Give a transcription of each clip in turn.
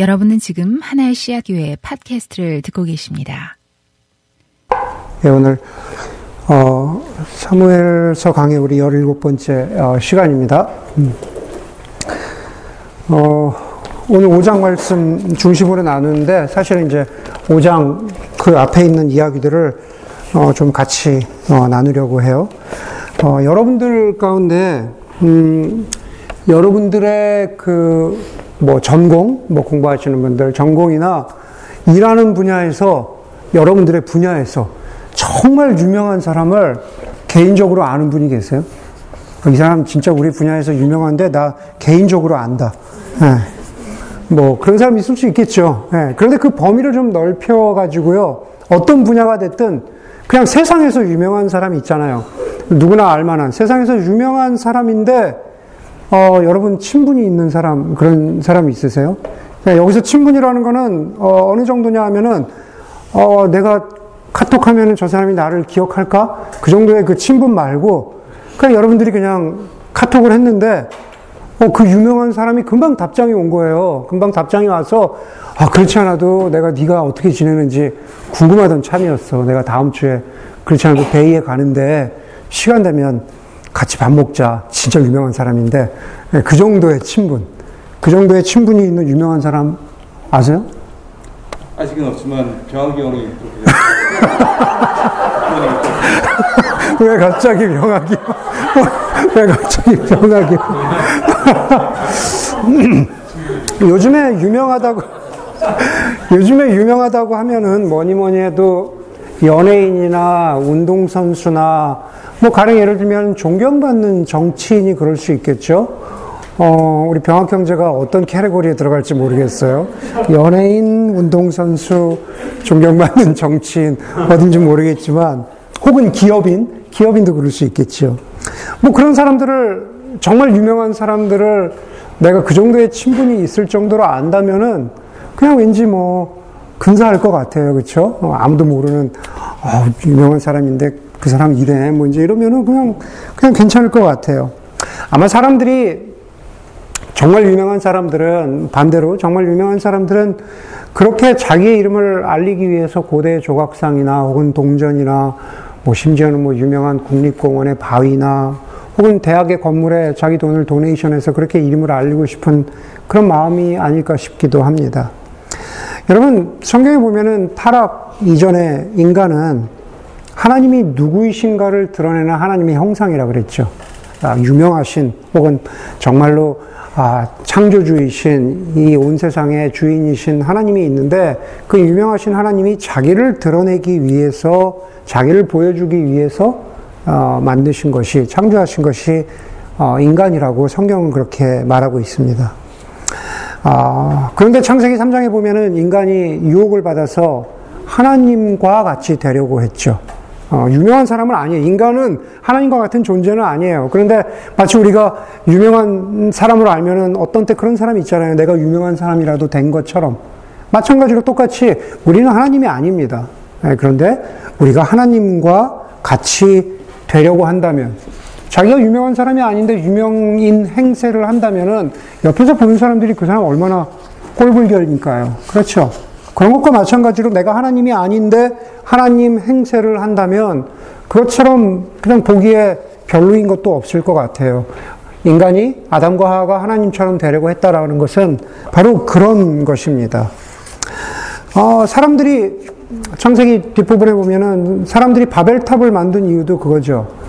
여러분은 지금 하나의 씨앗 교회 팟캐스트를 듣고 계십니다. 네, 오늘 어, 사무엘서 강의 우리 17번째 어, 시간입니다. 음. 어, 오늘 5장 말씀 중심으로 나누는데 사실은 이제 5장 그 앞에 있는 이야기들을 어, 좀 같이 어, 나누려고 해요. 어, 여러분들 가운데 음, 여러분들의 그 뭐 전공, 뭐 공부하시는 분들, 전공이나 일하는 분야에서 여러분들의 분야에서 정말 유명한 사람을 개인적으로 아는 분이 계세요? 이 사람 진짜 우리 분야에서 유명한데 나 개인적으로 안다. 네. 뭐 그런 사람이 있을 수 있겠죠. 네. 그런데 그 범위를 좀 넓혀가지고요. 어떤 분야가 됐든 그냥 세상에서 유명한 사람이 있잖아요. 누구나 알만한 세상에서 유명한 사람인데 어, 여러분 친분이 있는 사람 그런 사람이 있으세요? 네, 여기서 친분이라는 거는 어, 느 정도냐 하면은 어, 내가 카톡 하면은 저 사람이 나를 기억할까? 그 정도의 그 친분 말고 그냥 여러분들이 그냥 카톡을 했는데 어, 그 유명한 사람이 금방 답장이 온 거예요. 금방 답장이 와서 아 그렇지 않아도 내가 네가 어떻게 지내는지 궁금하던 참이었어. 내가 다음 주에 그렇지 않아도 베이에 가는데 시간 되면 같이 밥 먹자. 진짜 유명한 사람인데 예, 그 정도의 친분, 그 정도의 친분이 있는 유명한 사람 아세요? 아직은 없지만 병학이 형이 왜 갑자기 병학이? 왜 갑자기 병학이? 요즘에 유명하다고 요즘에 유명하다고 하면은 뭐니 뭐니 해도 연예인이나 운동선수나 뭐 가령 예를 들면 존경받는 정치인이 그럴 수 있겠죠. 어, 우리 병학 형제가 어떤 캐러고리에 들어갈지 모르겠어요. 연예인, 운동선수, 존경받는 정치인, 어딘지 모르겠지만, 혹은 기업인, 기업인도 그럴 수 있겠죠. 뭐 그런 사람들을, 정말 유명한 사람들을 내가 그 정도의 친분이 있을 정도로 안다면은, 그냥 왠지 뭐, 근사할 것 같아요. 그쵸? 어, 아무도 모르는, 어, 유명한 사람인데, 그 사람 이래, 뭐 이제 이러면은 그냥, 그냥 괜찮을 것 같아요. 아마 사람들이, 정말 유명한 사람들은, 반대로 정말 유명한 사람들은 그렇게 자기의 이름을 알리기 위해서 고대 조각상이나 혹은 동전이나 뭐 심지어는 뭐 유명한 국립공원의 바위나 혹은 대학의 건물에 자기 돈을 도네이션해서 그렇게 이름을 알리고 싶은 그런 마음이 아닐까 싶기도 합니다. 여러분, 성경에 보면은 타락 이전에 인간은 하나님이 누구이신가를 드러내는 하나님의 형상이라 그랬죠. 아, 유명하신 혹은 정말로 아, 창조주이신 이 온 세상의 주인이신 하나님이 있는데 그 유명하신 하나님이 자기를 드러내기 위해서 자기를 보여주기 위해서 어, 만드신 것이 창조하신 것이 어, 인간이라고 성경은 그렇게 말하고 있습니다. 아, 그런데 창세기 3장에 보면은 인간이 유혹을 받아서 하나님과 같이 되려고 했죠. 어, 유명한 사람은 아니에요. 인간은 하나님과 같은 존재는 아니에요. 그런데 마치 우리가 유명한 사람으로 알면은 어떤 때 그런 사람이 있잖아요. 내가 유명한 사람이라도 된 것처럼. 마찬가지로 똑같이 우리는 하나님이 아닙니다. 네, 그런데 우리가 하나님과 같이 되려고 한다면, 자기가 유명한 사람이 아닌데 유명인 행세를 한다면은 옆에서 보는 사람들이 그 사람 얼마나 꼴불견일까요? 그렇죠. 그런 것과 마찬가지로 내가 하나님이 아닌데 하나님 행세를 한다면 그것처럼 그냥 보기에 별로인 것도 없을 것 같아요. 인간이 아담과 하와가 하나님처럼 되려고 했다라는 것은 바로 그런 것입니다. 어, 사람들이 창세기 뒷부분에 보면은 사람들이 바벨탑을 만든 이유도 그거죠.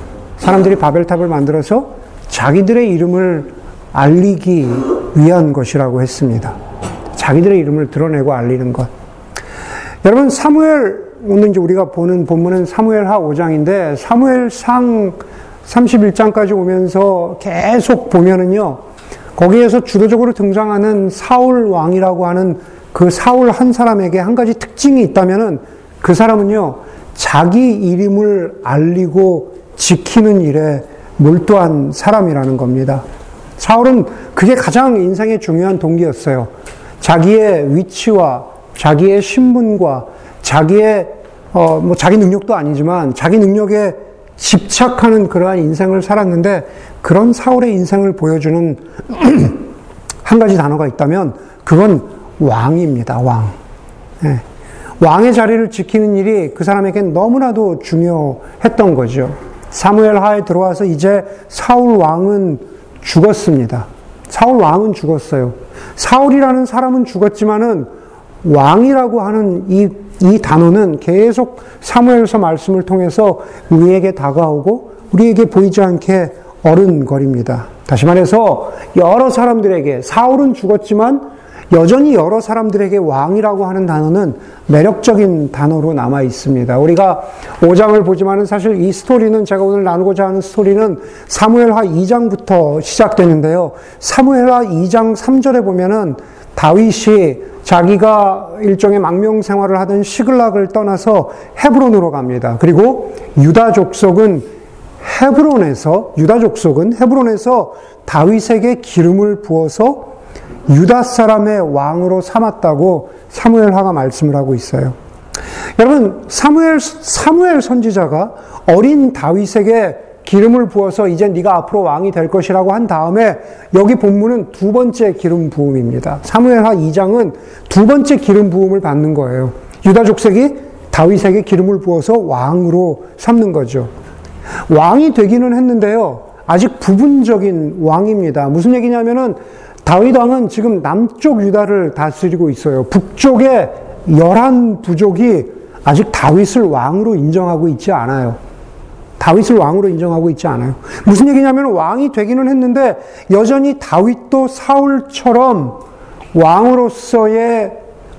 사람들이 바벨탑을 만들어서 자기들의 이름을 알리기 위한 것이라고 했습니다. 자기들의 이름을 드러내고 알리는 것. 여러분, 사무엘, 오늘 이제 우리가 보는 본문은 사무엘하 5장인데, 사무엘상 31장까지 오면서 계속 보면은요, 거기에서 주도적으로 등장하는 사울 왕이라고 하는 그 사울 한 사람에게 한 가지 특징이 있다면은 그 사람은요, 자기 이름을 알리고 지키는 일에 몰두한 사람이라는 겁니다. 사울은 그게 가장 인생의 중요한 동기였어요. 자기의 위치와 자기의 신분과 자기의 어, 뭐 자기 능력도 아니지만 자기 능력에 집착하는 그러한 인생을 살았는데 그런 사울의 인생을 보여주는 한 가지 단어가 있다면 그건 왕입니다. 왕. 예. 왕의 자리를 지키는 일이 그 사람에겐 너무나도 중요했던 거죠. 사무엘 하에 들어와서 이제 사울 왕은 죽었습니다. 사울 왕은 죽었어요. 사울이라는 사람은 죽었지만은 왕이라고 하는 이, 이 단어는 계속 사무엘서 말씀을 통해서 우리에게 다가오고 우리에게 보이지 않게 어른거립니다. 다시 말해서 여러 사람들에게 사울은 죽었지만 여전히 여러 사람들에게 왕이라고 하는 단어는 매력적인 단어로 남아 있습니다. 우리가 5장을 보지만은 사실 이 스토리는 제가 오늘 나누고자 하는 스토리는 사무엘하 2장부터 시작되는데요. 사무엘하 2장 3절에 보면은 다윗이 자기가 일종의 망명 생활을 하던 시글락을 떠나서 헤브론으로 갑니다. 그리고 유다 족속은 헤브론에서 유다 족속은 헤브론에서 다윗에게 기름을 부어서 유다 사람의 왕으로 삼았다고 사무엘하가 말씀을 하고 있어요. 여러분 사무엘 사무엘 선지자가 어린 다윗에게 기름을 부어서 이제 네가 앞으로 왕이 될 것이라고 한 다음에 여기 본문은 두 번째 기름 부음입니다. 사무엘하 2장은 두 번째 기름 부음을 받는 거예요. 유다 족속이 다윗에게 기름을 부어서 왕으로 삼는 거죠. 왕이 되기는 했는데요. 아직 부분적인 왕입니다. 무슨 얘기냐면은 다윗 왕은 지금 남쪽 유다를 다스리고 있어요. 북쪽에 열한 부족이 아직 다윗을 왕으로 인정하고 있지 않아요. 다윗을 왕으로 인정하고 있지 않아요. 무슨 얘기냐면 왕이 되기는 했는데 여전히 다윗도 사울처럼 왕으로서의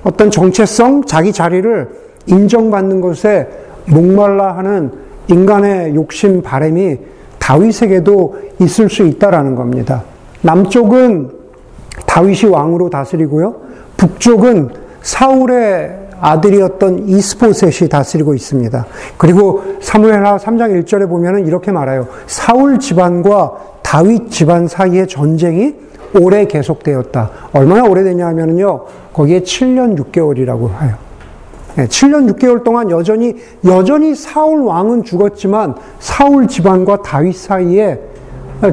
어떤 정체성, 자기 자리를 인정받는 것에 목말라 하는 인간의 욕심, 바램이 다윗에게도 있을 수 있다라는 겁니다. 남쪽은 다윗이 왕으로 다스리고요. 북쪽은 사울의 아들이었던 이스보셋이 다스리고 있습니다. 그리고 사무엘하 3장 1절에 보면은 이렇게 말해요. 사울 집안과 다윗 집안 사이의 전쟁이 오래 계속되었다. 얼마나 오래됐냐 하면은요. 거기에 7년 6개월이라고 해요. 7년 6개월 동안 여전히 여전히 사울 왕은 죽었지만 사울 집안과 다윗 사이에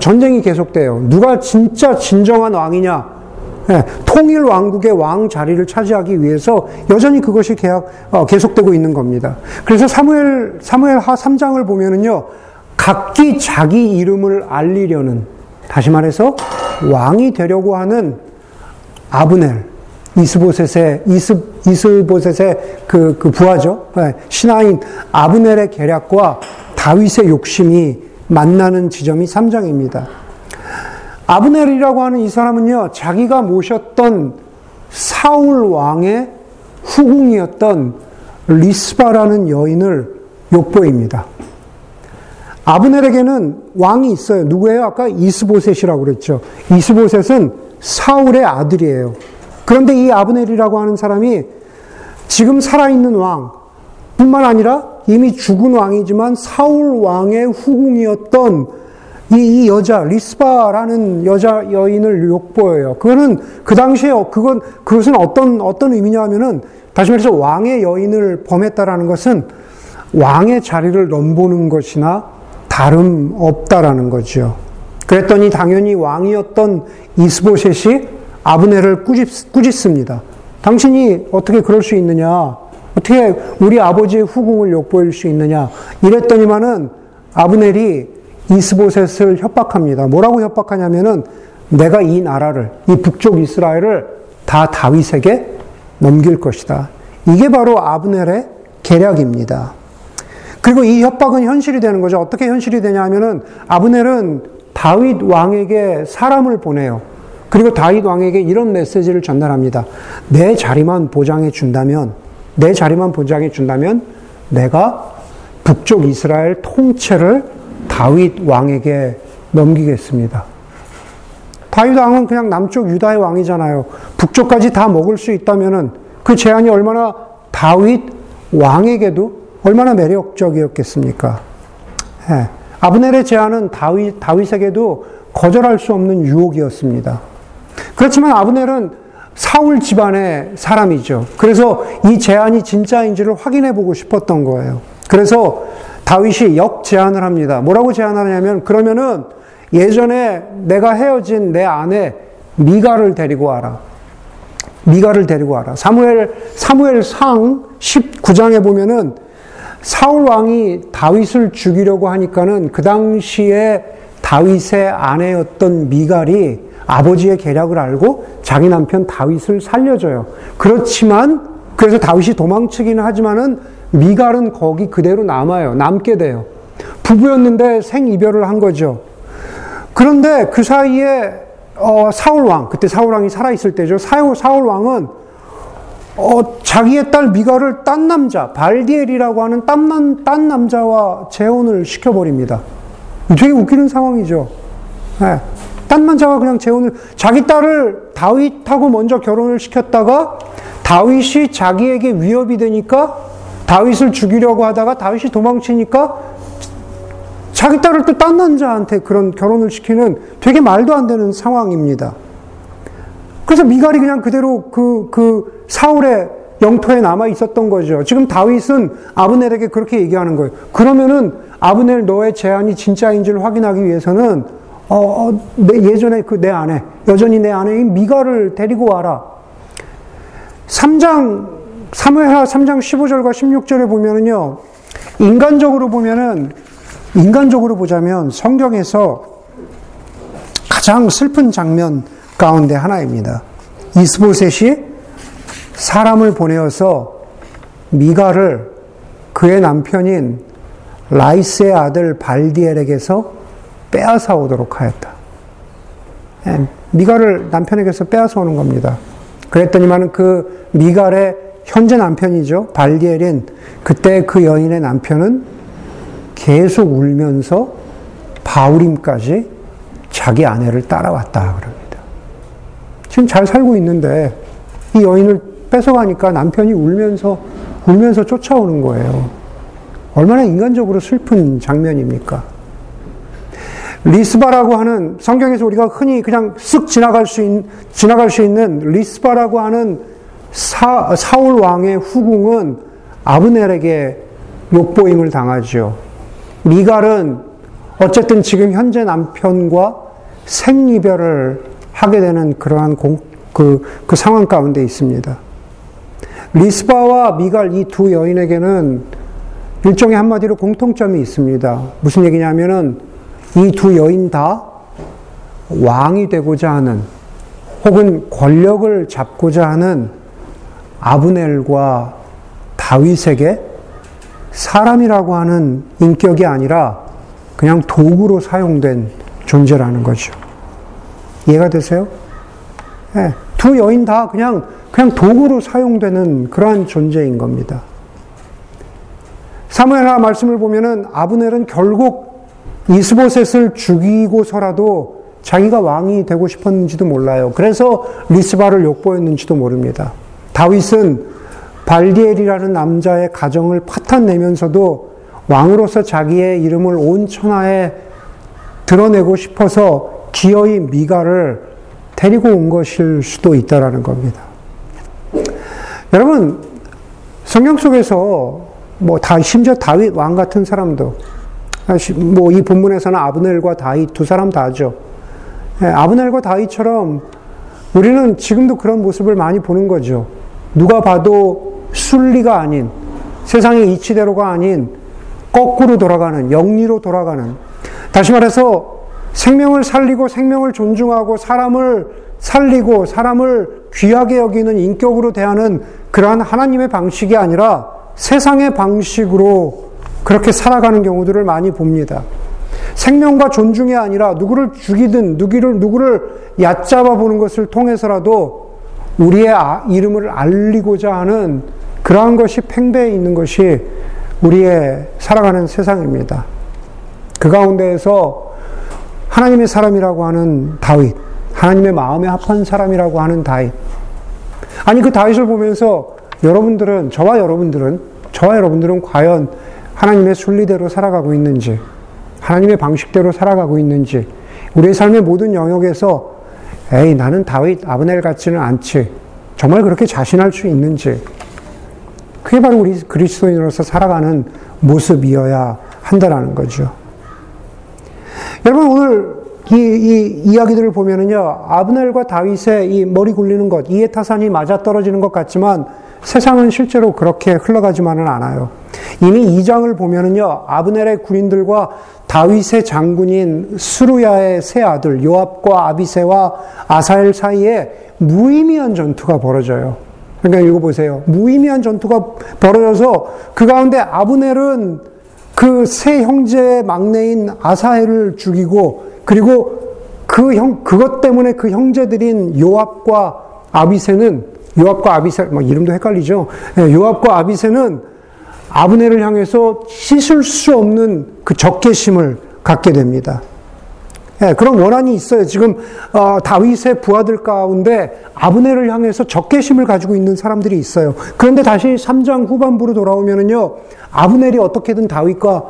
전쟁이 계속돼요. 누가 진짜 진정한 왕이냐? 예, 통일 왕국의 왕 자리를 차지하기 위해서 여전히 그것이 계약, 어, 계속되고 있는 겁니다. 그래서 사무엘, 사무엘 하 3장을 보면은요, 각기 자기 이름을 알리려는, 다시 말해서 왕이 되려고 하는 아브넬, 이스보셋의, 이스, 이스보셋의 그, 그 부하죠. 예, 신하인 아브넬의 계략과 다윗의 욕심이 만나는 지점이 3장입니다. 아브넬이라고 하는 이 사람은요, 자기가 모셨던 사울 왕의 후궁이었던 리스바라는 여인을 욕보입니다. 아브넬에게는 왕이 있어요. 누구예요? 아까 이스보셋이라고 그랬죠. 이스보셋은 사울의 아들이에요. 그런데 이 아브넬이라고 하는 사람이 지금 살아있는 왕, 뿐만 아니라 이미 죽은 왕이지만 사울 왕의 후궁이었던 이, 이 여자 리스바라는 여자 여인을 욕보여요. 그거는 그 당시에 그건 그것은 어떤 어떤 의미냐면은 다시 말해서 왕의 여인을 범했다라는 것은 왕의 자리를 넘보는 것이나 다름 없다라는 거죠. 그랬더니 당연히 왕이었던 이스보셋이 아브네를 꾸짖, 꾸짖습니다. 당신이 어떻게 그럴 수 있느냐? 어떻게 우리 아버지의 후궁을 욕보일 수 있느냐? 이랬더니만은 아브넬이 이스보셋을 협박합니다. 뭐라고 협박하냐면은 내가 이 나라를 이 북쪽 이스라엘을 다 다윗에게 넘길 것이다. 이게 바로 아브넬의 계략입니다. 그리고 이 협박은 현실이 되는 거죠. 어떻게 현실이 되냐 하면은 아브넬은 다윗 왕에게 사람을 보내요. 그리고 다윗 왕에게 이런 메시지를 전달합니다. 내 자리만 보장해 준다면, 내 자리만 보장해 준다면 내가 북쪽 이스라엘 통째를 다윗 왕에게 넘기겠습니다. 다윗 왕은 그냥 남쪽 유다의 왕이잖아요. 북쪽까지 다 먹을 수 있다면은 그 제안이 얼마나 다윗 왕에게도 얼마나 매력적이었겠습니까? 예. 아브넬의 제안은 다윗, 다윗에게도 거절할 수 없는 유혹이었습니다. 그렇지만 아브넬은 사울 집안의 사람이죠. 그래서 이 제안이 진짜인지를 확인해 보고 싶었던 거예요. 그래서 다윗이 역 제안을 합니다. 뭐라고 제안하냐면 그러면은 예전에 내가 헤어진 내 아내 미가를 데리고 와라. 미가를 데리고 와라. 사무엘 사무엘 상 19장에 보면은 사울 왕이 다윗을 죽이려고 하니까는 그 당시에 다윗의 아내였던 미갈이 아버지의 계략을 알고 자기 남편 다윗을 살려줘요. 그렇지만 그래서 다윗이 도망치기는 하지만은 미갈은 거기 그대로 남아요. 남게 돼요. 부부였는데 생이별을 한 거죠. 그런데 그 사이에 어, 사울 왕 그때 사울 왕이 살아 있을 때죠. 사울 사울 왕은 어, 자기의 딸 미가를 딴 남자 발디엘이라고 하는 딴, 남, 딴 남자와 재혼을 시켜버립니다. 되게 웃기는 상황이죠. 네. 딴 남자와 그냥 재혼을 자기 딸을 다윗하고 먼저 결혼을 시켰다가 다윗이 자기에게 위협이 되니까 다윗을 죽이려고 하다가 다윗이 도망치니까 자기 딸을 또 딴 남자한테 그런 결혼을 시키는 되게 말도 안 되는 상황입니다. 그래서 미갈이 그냥 그대로 그, 그 사울의 영토에 남아 있었던 거죠. 지금 다윗은 아브넬에게 그렇게 얘기하는 거예요. 그러면은 아브넬 너의 제안이 진짜인지를 확인하기 위해서는 어, 어 내, 예전에 그 내 아내, 여전히 내 아내인 미갈을 데리고 와라. 3장, 사무엘하 3장 15절과 16절에 보면은요, 인간적으로 보면은, 인간적으로 보자면 성경에서 가장 슬픈 장면 가운데 하나입니다. 이스보셋이 사람을 보내어서 미가를 그의 남편인 라이스의 아들 발디엘에게서 빼앗아 오도록 하였다. 예, 미가를 남편에게서 빼앗아 오는 겁니다. 그랬더니만 그 미갈의 현재 남편이죠. 발디엘인 그때 그 여인의 남편은 계속 울면서 바우림까지 자기 아내를 따라왔다 그럽니다. 지금 잘 살고 있는데 이 여인을 뺏어가니까 남편이 울면서 울면서 쫓아오는 거예요. 얼마나 인간적으로 슬픈 장면입니까? 리스바라고 하는 성경에서 우리가 흔히 그냥 쓱 지나갈 수 있는 지나갈 수 있는 리스바라고 하는 사, 사울 왕의 후궁은 아브넬에게 욕보임을 당하죠. 미갈은 어쨌든 지금 현재 남편과 생이별을 하게 되는 그러한 공, 그, 그 상황 가운데 있습니다. 리스바와 미갈 이 두 여인에게는 일종의 한마디로 공통점이 있습니다. 무슨 얘기냐면은 이 두 여인 다 왕이 되고자 하는 혹은 권력을 잡고자 하는 아브넬과 다윗에게 사람이라고 하는 인격이 아니라 그냥 도구로 사용된 존재라는 거죠. 이해가 되세요? 네, 두 여인 다 그냥 그냥 도구로 사용되는 그러한 존재인 겁니다. 사무엘하 말씀을 보면은 아브넬은 결국 이스보셋을 죽이고서라도 자기가 왕이 되고 싶었는지도 몰라요. 그래서 리스바를 욕보였는지도 모릅니다. 다윗은 발디엘이라는 남자의 가정을 파탄내면서도 왕으로서 자기의 이름을 온 천하에 드러내고 싶어서 기어이 미가를 데리고 온 것일 수도 있다라는 겁니다. 여러분 성경 속에서 뭐 다 심지어 다윗 왕 같은 사람도 뭐 이 본문에서는 아브넬과 다윗 두 사람 다죠. 예, 아브넬과 다윗처럼 우리는 지금도 그런 모습을 많이 보는 거죠. 누가 봐도 순리가 아닌 세상의 이치대로가 아닌 거꾸로 돌아가는 영리로 돌아가는 다시 말해서 생명을 살리고 생명을 존중하고 사람을 살리고 사람을 귀하게 여기는 인격으로 대하는 그러한 하나님의 방식이 아니라 세상의 방식으로 그렇게 살아가는 경우들을 많이 봅니다. 생명과 존중이 아니라 누구를 죽이든 누구를 누구를 얕잡아 보는 것을 통해서라도 우리의 아, 이름을 알리고자 하는 그러한 것이 팽배해 있는 것이 우리의 살아가는 세상입니다. 그 가운데에서 하나님의 사람이라고 하는 다윗, 하나님의 마음에 합한 사람이라고 하는 다윗. 아니 그 다윗을 보면서 여러분들은 저와 여러분들은 저와 여러분들은 과연 하나님의 순리대로 살아가고 있는지, 하나님의 방식대로 살아가고 있는지, 우리의 삶의 모든 영역에서 에이 나는 다윗 아브넬 같지는 않지. 정말 그렇게 자신할 수 있는지. 그게 바로 우리 그리스도인으로서 살아가는 모습이어야 한다라는 거죠. 여러분 오늘 이, 이 이야기들을 보면은요, 아브넬과 다윗의 이 머리 굴리는 것, 이해 타산이 맞아 떨어지는 것 같지만 세상은 실제로 그렇게 흘러가지만은 않아요. 이미 2장을 보면은요, 아브넬의 군인들과 다윗의 장군인 수루야의 세 아들 요압과 아비세와 아사엘 사이에 무의미한 전투가 벌어져요. 그러니까 읽어보세요. 무의미한 전투가 벌어져서 그 가운데 아브넬은 그 세 형제의 막내인 아사엘을 죽이고 그리고 그 형, 그것 때문에 그 형제들인 요압과 아비세는 요압과 아비세, 뭐 이름도 헷갈리죠. 예, 요압과 아비세는 아브넬을 향해서 씻을 수 없는 그 적개심을 갖게 됩니다. 예, 그런 원한이 있어요. 지금 어, 다윗의 부하들 가운데 아브넬을 향해서 적개심을 가지고 있는 사람들이 있어요. 그런데 다시 3장 후반부로 돌아오면은요, 아브넬이 어떻게든 다윗과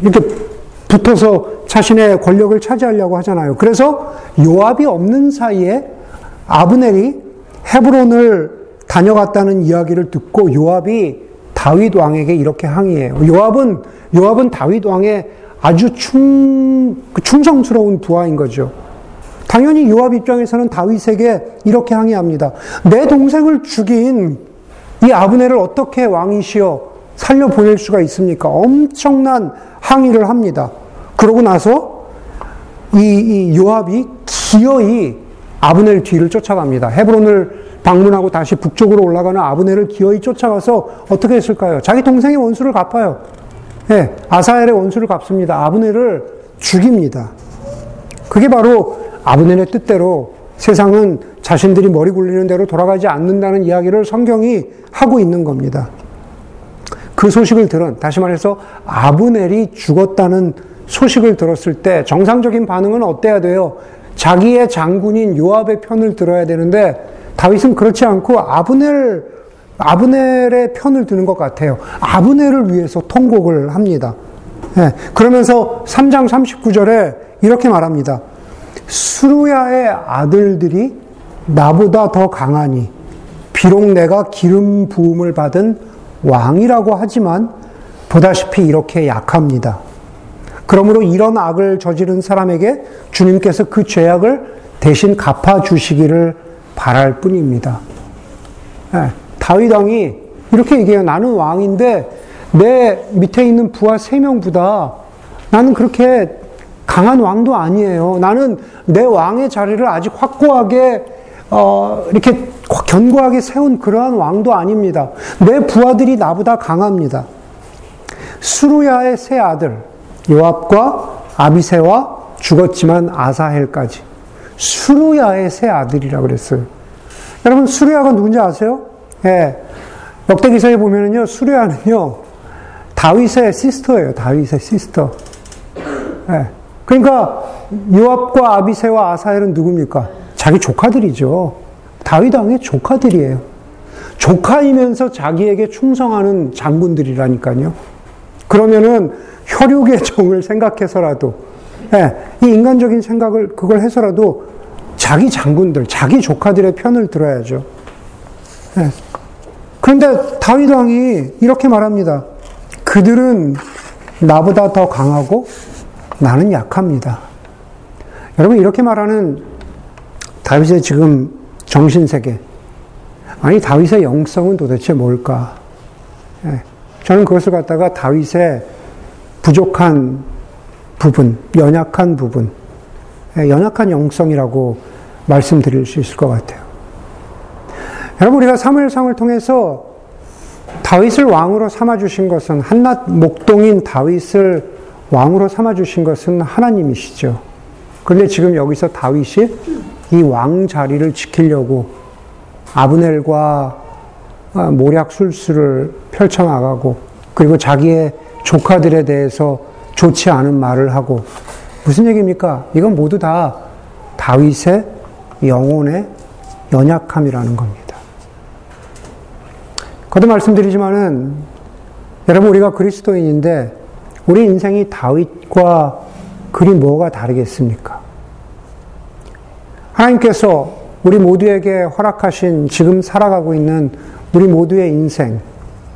이렇게 붙어서 자신의 권력을 차지하려고 하잖아요. 그래서 요압이 없는 사이에 아브넬이 헤브론을 다녀갔다는 이야기를 듣고 요압이 다윗 왕에게 이렇게 항의해요. 요압은 요압은 다윗 왕의 아주 충 충성스러운 부하인 거죠. 당연히 요압 입장에서는 다윗에게 이렇게 항의합니다. 내 동생을 죽인 이 아브넬을 어떻게 왕이시여 살려 보낼 수가 있습니까? 엄청난 항의를 합니다. 그러고 나서 이, 이 요압이 기어이 아브넬 뒤를 쫓아갑니다. 헤브론을 방문하고 다시 북쪽으로 올라가는 아브넬을 기어이 쫓아가서 어떻게 했을까요? 자기 동생의 원수를 갚아요. 예, 아사엘의 원수를 갚습니다. 아브넬을 죽입니다. 그게 바로 아브넬의 뜻대로 세상은 자신들이 머리 굴리는 대로 돌아가지 않는다는 이야기를 성경이 하고 있는 겁니다. 그 소식을 들은, 다시 말해서 아브넬이 죽었다는 소식을 들었을 때 정상적인 반응은 어때야 돼요? 자기의 장군인 요압의 편을 들어야 되는데 다윗은 그렇지 않고 아브넬 아브넬의 편을 드는 것 같아요. 아브넬을 위해서 통곡을 합니다. 네, 그러면서 3장 39절에 이렇게 말합니다. 수루야의 아들들이 나보다 더 강하니 비록 내가 기름 부음을 받은 왕이라고 하지만 보다시피 이렇게 약합니다. 그러므로 이런 악을 저지른 사람에게 주님께서 그 죄악을 대신 갚아 주시기를 바랄 뿐입니다. 네, 다윗 왕이 이렇게 얘기해요. 나는 왕인데 내 밑에 있는 부하 세 명보다 나는 그렇게 강한 왕도 아니에요. 나는 내 왕의 자리를 아직 확고하게 어, 이렇게 견고하게 세운 그러한 왕도 아닙니다. 내 부하들이 나보다 강합니다. 수루야의 세 아들 요압과 아비세와 죽었지만 아사헬까지 수루야의 세 아들이라 그랬어요. 여러분 수루야가 누군지 아세요? 예. 역대기서에 보면은요 수루야는요 다윗의 시스터예요. 다윗의 시스터. 예. 그러니까 요압과 아비세와 아사헬은 누굽니까? 자기 조카들이죠. 다윗 왕의 조카들이에요. 조카이면서 자기에게 충성하는 장군들이라니까요. 그러면은 혈육의 정을 생각해서라도 예, 이 인간적인 생각을 그걸 해서라도 자기 장군들, 자기 조카들의 편을 들어야죠. 예. 그런데 다윗 왕이 이렇게 말합니다. 그들은 나보다 더 강하고 나는 약합니다. 여러분 이렇게 말하는 다윗의 지금 정신 세계 아니 다윗의 영성은 도대체 뭘까? 예. 저는 그것을 갖다가 다윗의 부족한 부분, 연약한 부분, 예, 연약한 영성이라고 말씀드릴 수 있을 것 같아요. 여러분 우리가 사무엘상을 통해서 다윗을 왕으로 삼아 주신 것은 한낱 목동인 다윗을 왕으로 삼아 주신 것은 하나님이시죠. 그런데 지금 여기서 다윗이 이 왕 자리를 지키려고 아브넬과 모략 술수를 펼쳐나가고 그리고 자기의 조카들에 대해서 좋지 않은 말을 하고 무슨 얘기입니까? 이건 모두 다 다윗의 영혼의 연약함이라는 겁니다. 거듭 말씀드리지만은 여러분 우리가 그리스도인인데 우리 인생이 다윗과 그리 뭐가 다르겠습니까? 하나님께서 우리 모두에게 허락하신 지금 살아가고 있는 우리 모두의 인생,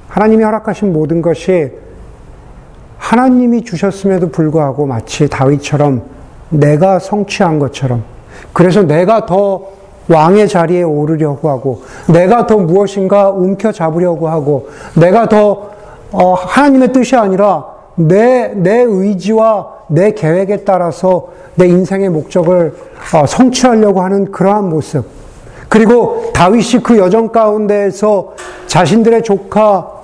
하나님이 허락하신 모든 것이 하나님이 주셨음에도 불구하고 마치 다윗처럼 내가 성취한 것처럼. 그래서 내가 더 왕의 자리에 오르려고 하고, 내가 더 무엇인가 움켜잡으려고 하고, 내가 더 어, 하나님의 뜻이 아니라 내, 내 의지와 내 계획에 따라서 내 인생의 목적을 어, 성취하려고 하는 그러한 모습. 그리고 다윗이 그 여정 가운데에서 자신들의 조카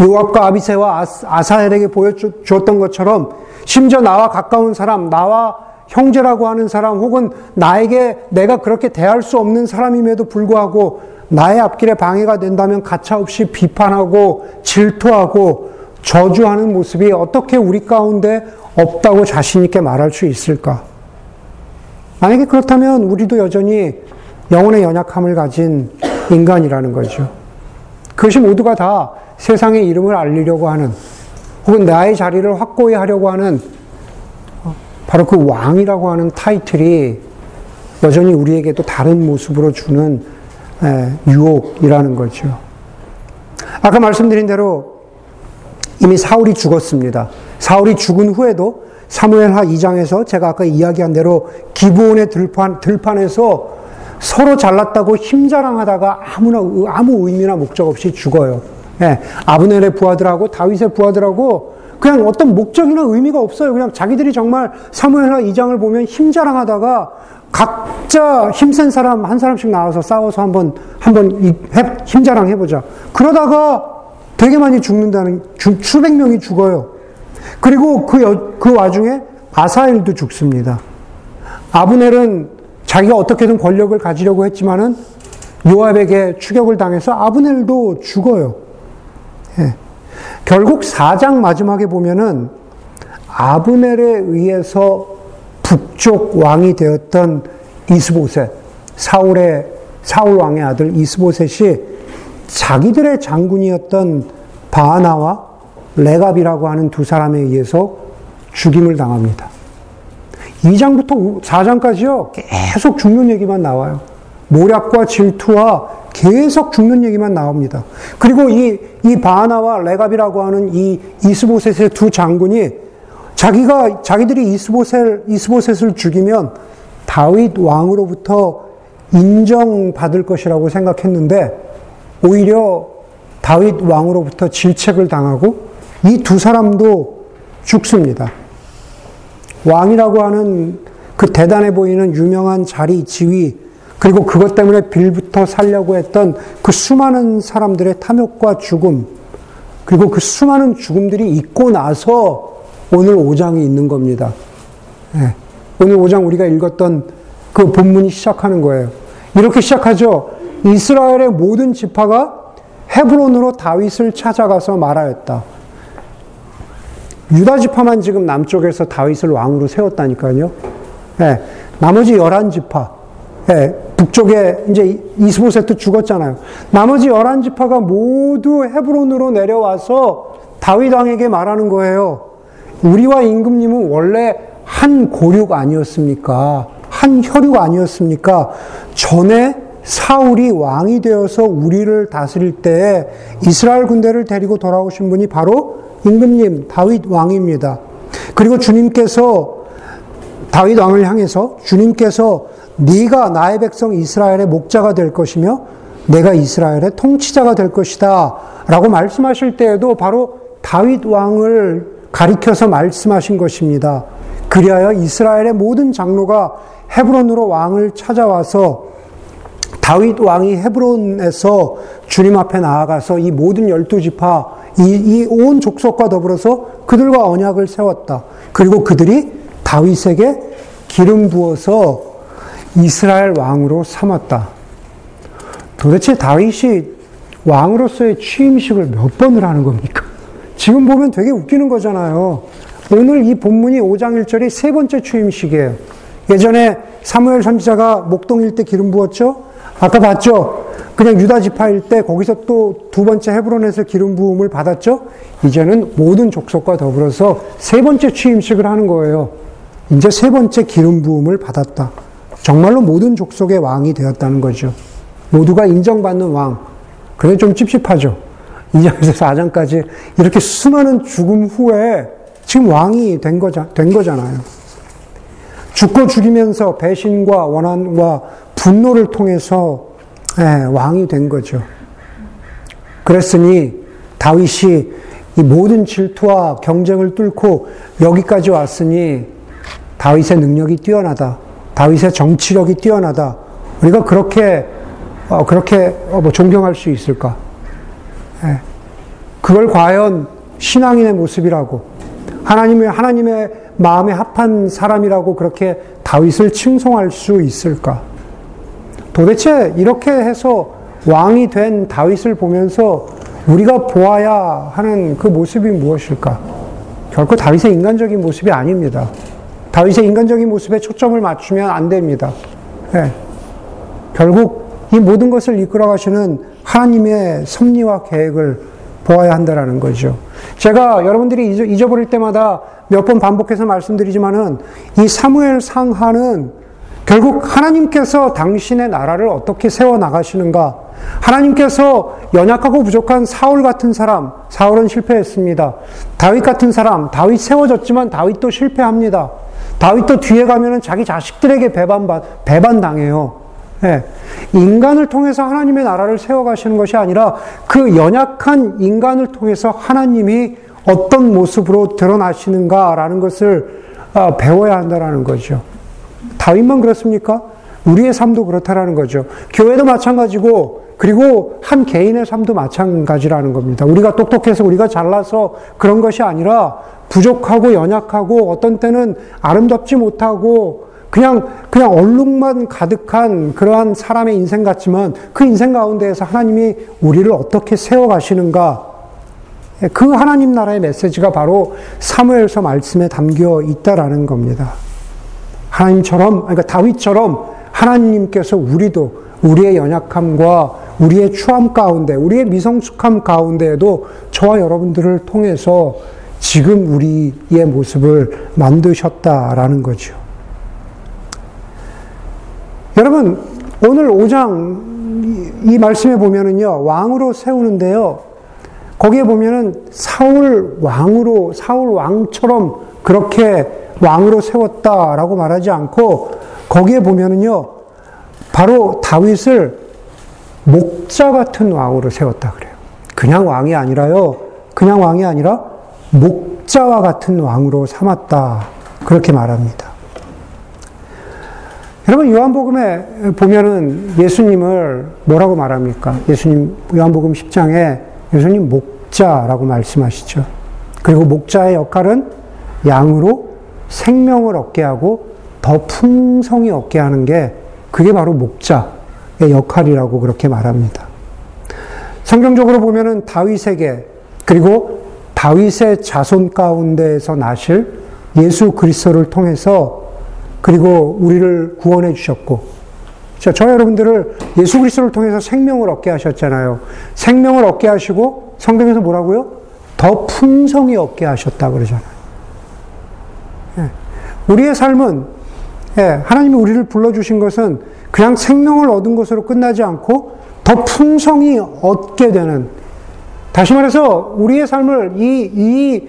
요압과 아비세와 아사엘에게 보여주었던 것처럼 심지어 나와 가까운 사람, 나와 형제라고 하는 사람 혹은 나에게 내가 그렇게 대할 수 없는 사람임에도 불구하고 나의 앞길에 방해가 된다면 가차없이 비판하고 질투하고 저주하는 모습이 어떻게 우리 가운데 없다고 자신있게 말할 수 있을까? 만약에 그렇다면 우리도 여전히 영혼의 연약함을 가진 인간이라는 거죠. 그것이 모두가 다 세상의 이름을 알리려고 하는 혹은 나의 자리를 확고히 하려고 하는 바로 그 왕이라고 하는 타이틀이 여전히 우리에게 도 다른 모습으로 주는 유혹이라는 거죠. 아까 말씀드린 대로 이미 사울이 죽었습니다. 사울이 죽은 후에도 사무엘하 2장에서 제가 아까 이야기한 대로 기부원의 들판, 들판에서 서로 잘났다고 힘자랑하다가 아무나, 아무 의미나 목적 없이 죽어요. 예, 아브넬의 부하들하고 다윗의 부하들하고 그냥 어떤 목적이나 의미가 없어요. 그냥 자기들이 정말 사무엘하 2장을 보면 힘자랑하다가 각자 힘센 사람 한 사람씩 나와서 싸워서 한번 한번 힘자랑 해보자. 그러다가 되게 많이 죽는다는 수백 명이 죽어요. 그리고 그, 여, 그 와중에 아사엘도 죽습니다. 아브넬은 자기가 어떻게든 권력을 가지려고 했지만은 요압에게 추격을 당해서 아브넬도 죽어요. 예. 결국 4장 마지막에 보면은 아브넬에 의해서 북쪽 왕이 되었던 이스보셋, 사울의 사울 왕의 아들 이스보셋이 자기들의 장군이었던 바하나와 레갑이라고 하는 두 사람에 의해서 죽임을 당합니다. 2장부터 4장까지요, 계속 죽는 얘기만 나와요. 모략과 질투와 계속 죽는 얘기만 나옵니다. 그리고 이, 이 바하나와 레갑이라고 하는 이 이스보셋의 두 장군이 자기가, 자기들이 이스보셋, 이스보셋을 죽이면 다윗 왕으로부터 인정받을 것이라고 생각했는데 오히려 다윗 왕으로부터 질책을 당하고 이 두 사람도 죽습니다. 왕이라고 하는 그 대단해 보이는 유명한 자리, 지위, 그리고 그것 때문에 빌부터 살려고 했던 그 수많은 사람들의 탐욕과 죽음, 그리고 그 수많은 죽음들이 있고 나서 오늘 5장이 있는 겁니다. 네. 오늘 5장 우리가 읽었던 그 본문이 시작하는 거예요. 이렇게 시작하죠. 이스라엘의 모든 지파가 헤브론으로 다윗을 찾아가서 말하였다. 유다 지파만 지금 남쪽에서 다윗을 왕으로 세웠다니까요. 네, 나머지 열한 지파, 네, 북쪽에 이제 이스보셋도 죽었잖아요. 나머지 열한 지파가 모두 헤브론으로 내려와서 다윗 왕에게 말하는 거예요. 우리와 임금님은 원래 한 고륙 아니었습니까? 한 혈육 아니었습니까? 전에 사울이 왕이 되어서 우리를 다스릴 때 이스라엘 군대를 데리고 돌아오신 분이 바로 임금님 다윗 왕입니다. 그리고 주님께서 다윗 왕을 향해서 주님께서 네가 나의 백성 이스라엘의 목자가 될 것이며 내가 이스라엘의 통치자가 될 것이다 라고 말씀하실 때에도 바로 다윗 왕을 가리켜서 말씀하신 것입니다. 그리하여 이스라엘의 모든 장로가 헤브론으로 왕을 찾아와서 다윗 왕이 헤브론에서 주님 앞에 나아가서 이 모든 열두 지파, 이온 족속과 더불어서 그들과 언약을 세웠다. 그리고 그들이 다윗에게 기름 부어서 이스라엘 왕으로 삼았다. 도대체 다윗이 왕으로서의 취임식을 몇 번을 하는 겁니까? 지금 보면 되게 웃기는 거잖아요. 오늘 이 본문이 5장 1절이 세 번째 취임식이에요. 예전에 사무엘 선지자가 목동일 때 기름 부었죠? 아까 봤죠? 그냥 유다 지파일 때 거기서 또 두 번째 헤브론에서 기름 부음을 받았죠? 이제는 모든 족속과 더불어서 세 번째 취임식을 하는 거예요. 이제 세 번째 기름 부음을 받았다. 정말로 모든 족속의 왕이 되었다는 거죠. 모두가 인정받는 왕. 그래 좀 찝찝하죠. 2장에서 4장까지 이렇게 수많은 죽음 후에 지금 왕이 된, 거자, 된 거잖아요. 죽고 죽이면서 배신과 원한과 분노를 통해서 예, 왕이 된 거죠. 그랬으니 다윗이 이 모든 질투와 경쟁을 뚫고 여기까지 왔으니 다윗의 능력이 뛰어나다. 다윗의 정치력이 뛰어나다. 우리가 그렇게 어, 그렇게 어, 뭐 존경할 수 있을까? 예. 그걸 과연 신앙인의 모습이라고 하나님의 하나님의 마음에 합한 사람이라고 그렇게 다윗을 칭송할 수 있을까? 도대체 이렇게 해서 왕이 된 다윗을 보면서 우리가 보아야 하는 그 모습이 무엇일까? 결코 다윗의 인간적인 모습이 아닙니다. 다윗의 인간적인 모습에 초점을 맞추면 안 됩니다. 네. 결국 이 모든 것을 이끌어 가시는 하나님의 섭리와 계획을 보아야 한다라는 거죠. 제가 여러분들이 잊어버릴 때마다 몇 번 반복해서 말씀드리지만은 이 사무엘 상하는 결국 하나님께서 당신의 나라를 어떻게 세워 나가시는가? 하나님께서 연약하고 부족한 사울 같은 사람, 사울은 실패했습니다. 다윗 같은 사람, 다윗 세워졌지만 다윗도 실패합니다. 다윗도 뒤에 가면은 자기 자식들에게 배반 배반 당해요. 예. 인간을 통해서 하나님의 나라를 세워가시는 것이 아니라 그 연약한 인간을 통해서 하나님이 어떤 모습으로 드러나시는가라는 것을 아, 배워야 한다는 거죠. 다윗만 그렇습니까? 우리의 삶도 그렇다라는 거죠. 교회도 마찬가지고 그리고 한 개인의 삶도 마찬가지라는 겁니다. 우리가 똑똑해서 우리가 잘나서 그런 것이 아니라 부족하고 연약하고 어떤 때는 아름답지 못하고 그냥 그냥 얼룩만 가득한 그러한 사람의 인생 같지만 그 인생 가운데에서 하나님이 우리를 어떻게 세워 가시는가 그 하나님 나라의 메시지가 바로 사무엘서 말씀에 담겨 있다라는 겁니다. 하나님처럼 그러니까 다윗처럼 하나님께서 우리도 우리의 연약함과 우리의 추함 가운데 우리의 미성숙함 가운데에도 저와 여러분들을 통해서 지금 우리의 모습을 만드셨다라는 거죠. 여러분, 오늘 5장 이 말씀에 보면은요, 왕으로 세우는데요, 거기에 보면은 사울 왕으로, 사울 왕처럼 그렇게 왕으로 세웠다라고 말하지 않고, 거기에 보면은요, 바로 다윗을 목자 같은 왕으로 세웠다 그래요. 그냥 왕이 아니라요, 그냥 왕이 아니라 목자와 같은 왕으로 삼았다. 그렇게 말합니다. 여러분 요한복음에 보면은 예수님을 뭐라고 말합니까? 예수님 요한복음 10장에 예수님 목자라고 말씀하시죠. 그리고 목자의 역할은 양으로 생명을 얻게 하고 더 풍성히 얻게 하는 게 그게 바로 목자의 역할이라고 그렇게 말합니다. 성경적으로 보면은 다윗에게 그리고 다윗의 자손 가운데에서 나실 예수 그리스도를 통해서 그리고 우리를 구원해 주셨고, 자, 저 여러분들을 예수 그리스도를 통해서 생명을 얻게 하셨잖아요. 생명을 얻게 하시고 성경에서 뭐라고요? 더 풍성히 얻게 하셨다 그러잖아요. 예. 우리의 삶은 예, 하나님이 우리를 불러주신 것은 그냥 생명을 얻은 것으로 끝나지 않고 더 풍성히 얻게 되는 다시 말해서 우리의 삶을 이, 이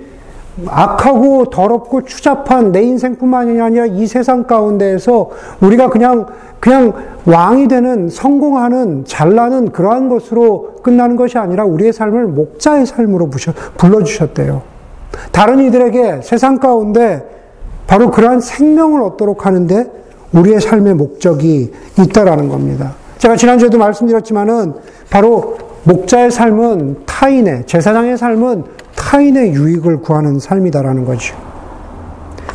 악하고 더럽고 추잡한 내 인생뿐만이 아니라 이 세상 가운데에서 우리가 그냥 그냥 왕이 되는 성공하는 잘나는 그러한 것으로 끝나는 것이 아니라 우리의 삶을 목자의 삶으로 불러 주셨대요. 다른 이들에게 세상 가운데 바로 그러한 생명을 얻도록 하는데 우리의 삶의 목적이 있다라는 겁니다. 제가 지난주에도 말씀드렸지만은 바로 목자의 삶은 타인의 제사장의 삶은 타인의 유익을 구하는 삶이다라는 거죠.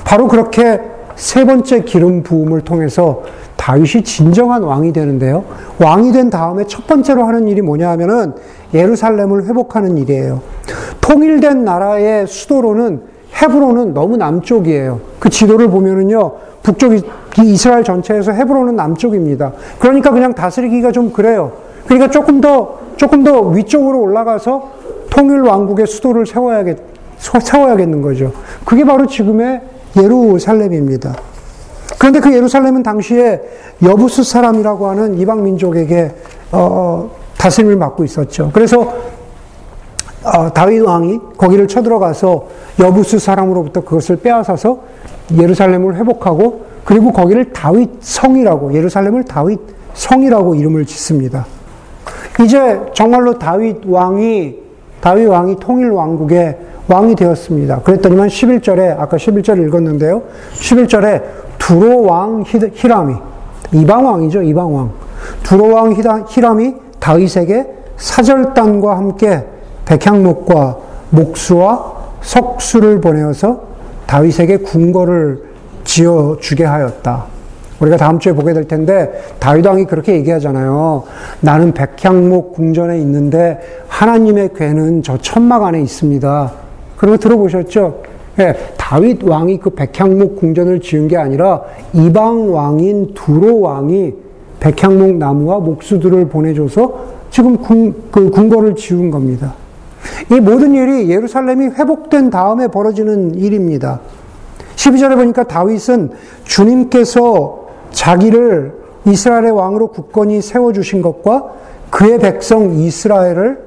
바로 그렇게 세 번째 기름 부음을 통해서 다윗이 진정한 왕이 되는데요. 왕이 된 다음에 첫 번째로 하는 일이 뭐냐 하면은 예루살렘을 회복하는 일이에요. 통일된 나라의 수도로는 헤브론은 너무 남쪽이에요. 그 지도를 보면은요, 북쪽이 이스라엘 전체에서 헤브론은 남쪽입니다. 그러니까 그냥 다스리기가 좀 그래요. 그러니까 조금 더 조금 더 위쪽으로 올라가서 통일 왕국의 수도를 세워야겠, 세워야겠는 거죠. 그게 바로 지금의 예루살렘입니다. 그런데 그 예루살렘은 당시에 여부스 사람이라고 하는 이방 민족에게 어, 다스림을 맡고 있었죠. 그래서 어, 다윗 왕이 거기를 쳐들어가서 여부스 사람으로부터 그것을 빼앗아서 예루살렘을 회복하고 그리고 거기를 다윗 성이라고 예루살렘을 다윗 성이라고 이름을 짓습니다. 이제 정말로 다윗 왕이 다윗 왕이 통일 왕국의 왕이 되었습니다. 그랬더니만 11절에 아까 11절 읽었는데요. 11절에 두로 왕 히람이 이방 왕이죠. 이방 왕. 두로 왕 히람이 다윗에게 사절단과 함께 백향목과 목수와 석수를 보내어서 다윗에게 궁궐을 지어 주게 하였다. 우리가 다음 주에 보게 될 텐데 다윗 왕이 그렇게 얘기하잖아요. 나는 백향목 궁전에 있는데 하나님의 괴는 저 천막 안에 있습니다. 그런 거 들어보셨죠? 예, 다윗 왕이 그 백향목 궁전을 지은 게 아니라 이방 왕인 두로 왕이 백향목 나무와 목수들을 보내줘서 지금 궁, 그 궁궐을 지은 겁니다. 이 모든 일이 예루살렘이 회복된 다음에 벌어지는 일입니다. 12절에 보니까 다윗은 주님께서 자기를 이스라엘의 왕으로 굳건히 세워주신 것과 그의 백성 이스라엘을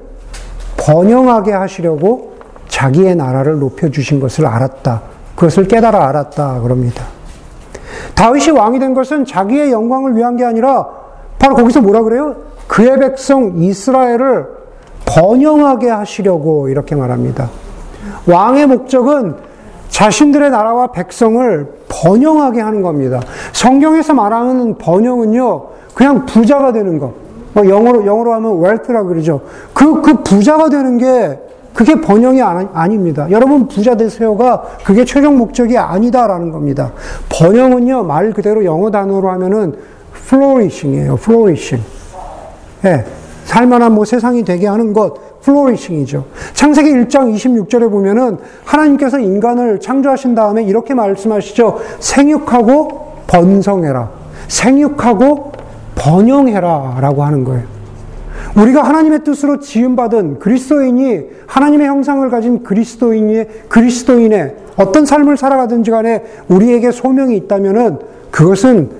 번영하게 하시려고 자기의 나라를 높여주신 것을 알았다. 그것을 깨달아 알았다. 그럽니다. 다윗이 왕이 된 것은 자기의 영광을 위한 게 아니라 바로 거기서 뭐라 그래요? 그의 백성 이스라엘을 번영하게 하시려고 이렇게 말합니다. 왕의 목적은 자신들의 나라와 백성을 번영하게 하는 겁니다. 성경에서 말하는 번영은요, 그냥 부자가 되는 것. 뭐 영어로, 영어로 하면 wealth라 그러죠. 그, 그 부자가 되는 게 그게 번영이 아니, 닙니다 여러분 부자 되세요가 그게 최종 목적이 아니다라는 겁니다. 번영은요, 말 그대로 영어 단어로 하면은 flourishing이에요. flourishing. 예. 살만한 뭐 세상이 되게 하는 것, 플로리싱이죠. 창세기 1장 26절에 보면은 하나님께서 인간을 창조하신 다음에 이렇게 말씀하시죠. 생육하고 번성해라. 생육하고 번영해라. 라고 하는 거예요. 우리가 하나님의 뜻으로 지음받은 그리스도인이 하나님의 형상을 가진 그리스도인의, 그리스도인의 어떤 삶을 살아가든지 간에 우리에게 소명이 있다면은 그것은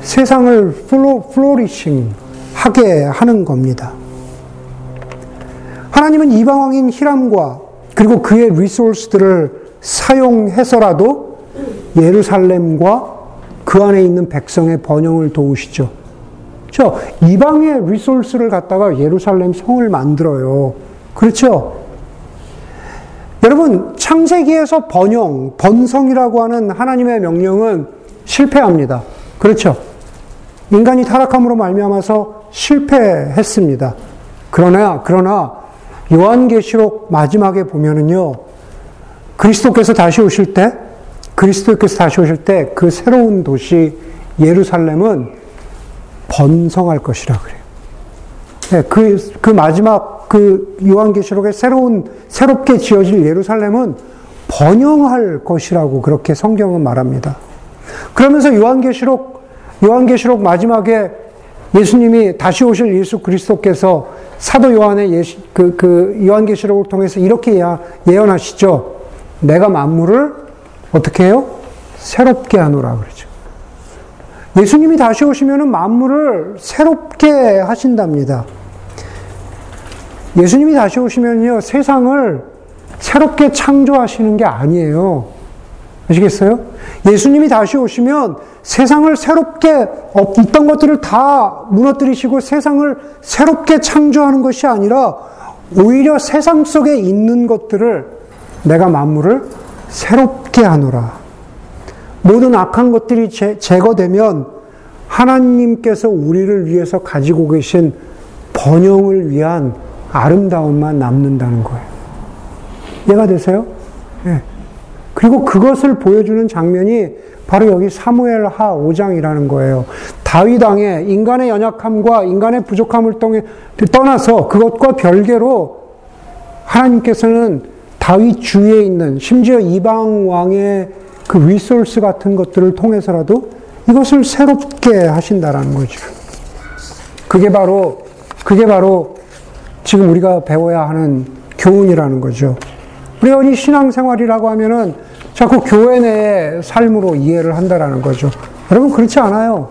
세상을 flour, flourishing, 하게 하는 겁니다. 하나님은 이방왕인 히람과 그리고 그의 resource들을 사용해서라도 예루살렘과 그 안에 있는 백성의 번영을 도우시죠. 저 이방의 리소스를 갖다가 예루살렘 성을 만들어요. 그렇죠? 여러분 창세기에서 번영, 번성이라고 하는 하나님의 명령은 실패합니다. 그렇죠? 인간이 타락함으로 말미암아서 실패했습니다. 그러나 그러나 요한계시록 마지막에 보면은요. 그리스도께서 다시 오실 때 그리스도께서 다시 오실 때 그 새로운 도시 예루살렘은 번성할 것이라 그래요. 네, 그, 그 마지막 그 요한계시록의 새로운, 새롭게 지어질 예루살렘은 번영할 것이라고 그렇게 성경은 말합니다. 그러면서 요한계시록, 요한계시록 마지막에 예수님이 다시 오실 예수 그리스도께서 사도 요한의 예시, 그, 그 요한계시록을 통해서 이렇게 예언하시죠. 내가 만물을 어떻게 해요? 새롭게 하노라 그러죠. 예수님이 다시 오시면 만물을 새롭게 하신답니다. 예수님이 다시 오시면요, 세상을 새롭게 창조하시는 게 아니에요. 아시겠어요? 예수님이 다시 오시면 세상을 새롭게 있던 것들을 다 무너뜨리시고 세상을 새롭게 창조하는 것이 아니라 오히려 세상 속에 있는 것들을 내가 만물을 새롭게 하노라. 모든 악한 것들이 제, 제거되면 하나님께서 우리를 위해서 가지고 계신 번영을 위한 아름다움만 남는다는 거예요. 이해가 되세요? 네. 그리고 그것을 보여주는 장면이 바로 여기 사무엘 하 5장이라는 거예요. 다윗 왕의 인간의 연약함과 인간의 부족함을 떠나서 그것과 별개로 하나님께서는 다윗 주위에 있는 심지어 이방 왕의 그 리소스 같은 것들을 통해서라도 이것을 새롭게 하신다라는 거죠. 그게 바로 그게 바로 지금 우리가 배워야 하는 교훈이라는 거죠. 우리가 이 신앙생활이라고 하면은 자꾸 교회 내의 삶으로 이해를 한다라는 거죠. 여러분 그렇지 않아요.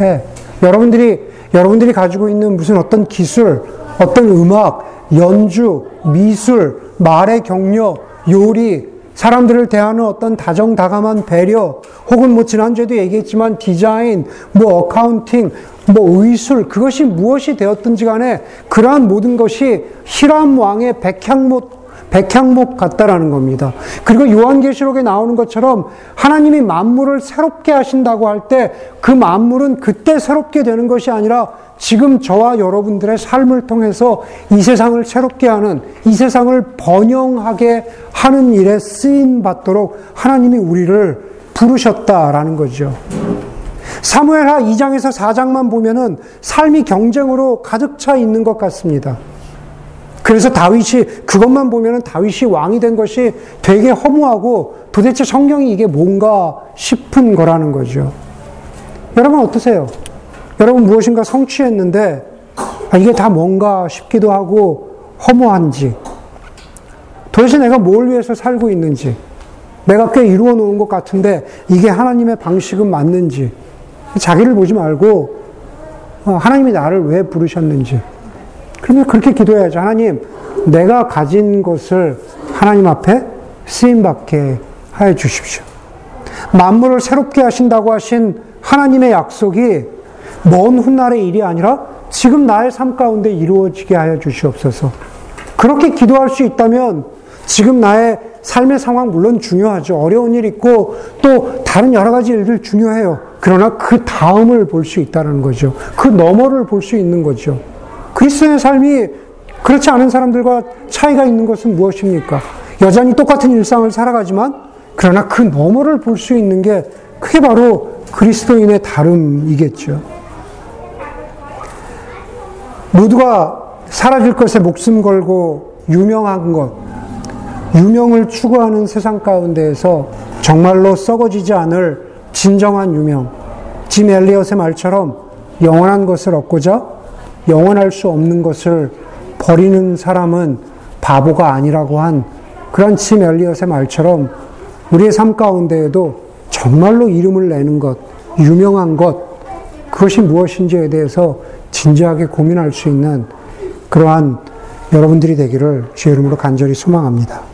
예. 여러분들이 여러분들이 가지고 있는 무슨 어떤 기술, 어떤 음악, 연주, 미술, 말의 격려, 요리 사람들을 대하는 어떤 다정다감한 배려, 혹은 뭐 지난주에도 얘기했지만 디자인, 뭐 accounting, 뭐 의술, 그것이 무엇이 되었든지 간에 그러한 모든 것이 히람 왕의 백향목, 백향목 같다라는 겁니다. 그리고 요한계시록에 나오는 것처럼 하나님이 만물을 새롭게 하신다고 할 때 그 만물은 그때 새롭게 되는 것이 아니라 지금 저와 여러분들의 삶을 통해서 이 세상을 새롭게 하는, 이 세상을 번영하게 하는 일에 쓰임 받도록 하나님이 우리를 부르셨다라는 거죠. 사무엘하 2장에서 4장만 보면은 삶이 경쟁으로 가득 차 있는 것 같습니다. 그래서 다윗이 그것만 보면은 다윗이 왕이 된 것이 되게 허무하고 도대체 성경이 이게 뭔가 싶은 거라는 거죠. 여러분 어떠세요? 여러분 무엇인가 성취했는데 아, 이게 다 뭔가 싶기도 하고 허무한지 도대체 내가 뭘 위해서 살고 있는지 내가 꽤 이루어 놓은 것 같은데 이게 하나님의 방식은 맞는지 자기를 보지 말고 어, 하나님이 나를 왜 부르셨는지 그러면 그렇게 기도해야죠. 하나님 내가 가진 것을 하나님 앞에 쓰임받게 하여 주십시오. 만물을 새롭게 하신다고 하신 하나님의 약속이 먼 훗날의 일이 아니라 지금 나의 삶 가운데 이루어지게 하여 주시옵소서. 그렇게 기도할 수 있다면 지금 나의 삶의 상황 물론 중요하죠. 어려운 일 있고 또 다른 여러 가지 일들 중요해요. 그러나 그 다음을 볼 수 있다는 거죠. 그 너머를 볼 수 있는 거죠. 그리스도의 삶이 그렇지 않은 사람들과 차이가 있는 것은 무엇입니까? 여전히 똑같은 일상을 살아가지만 그러나 그 너머를 볼 수 있는 게 그게 바로 그리스도인의 다름이겠죠. 모두가 사라질 것에 목숨 걸고 유명한 것, 유명을 추구하는 세상 가운데에서 정말로 썩어지지 않을 진정한 유명, 짐 엘리엇의 말처럼 영원한 것을 얻고자 영원할 수 없는 것을 버리는 사람은 바보가 아니라고 한 그런 짐 엘리엇의 말처럼 우리의 삶 가운데에도 정말로 이름을 내는 것, 유명한 것, 그것이 무엇인지에 대해서 진지하게 고민할 수 있는 그러한 여러분들이 되기를 주의 이름으로 간절히 소망합니다.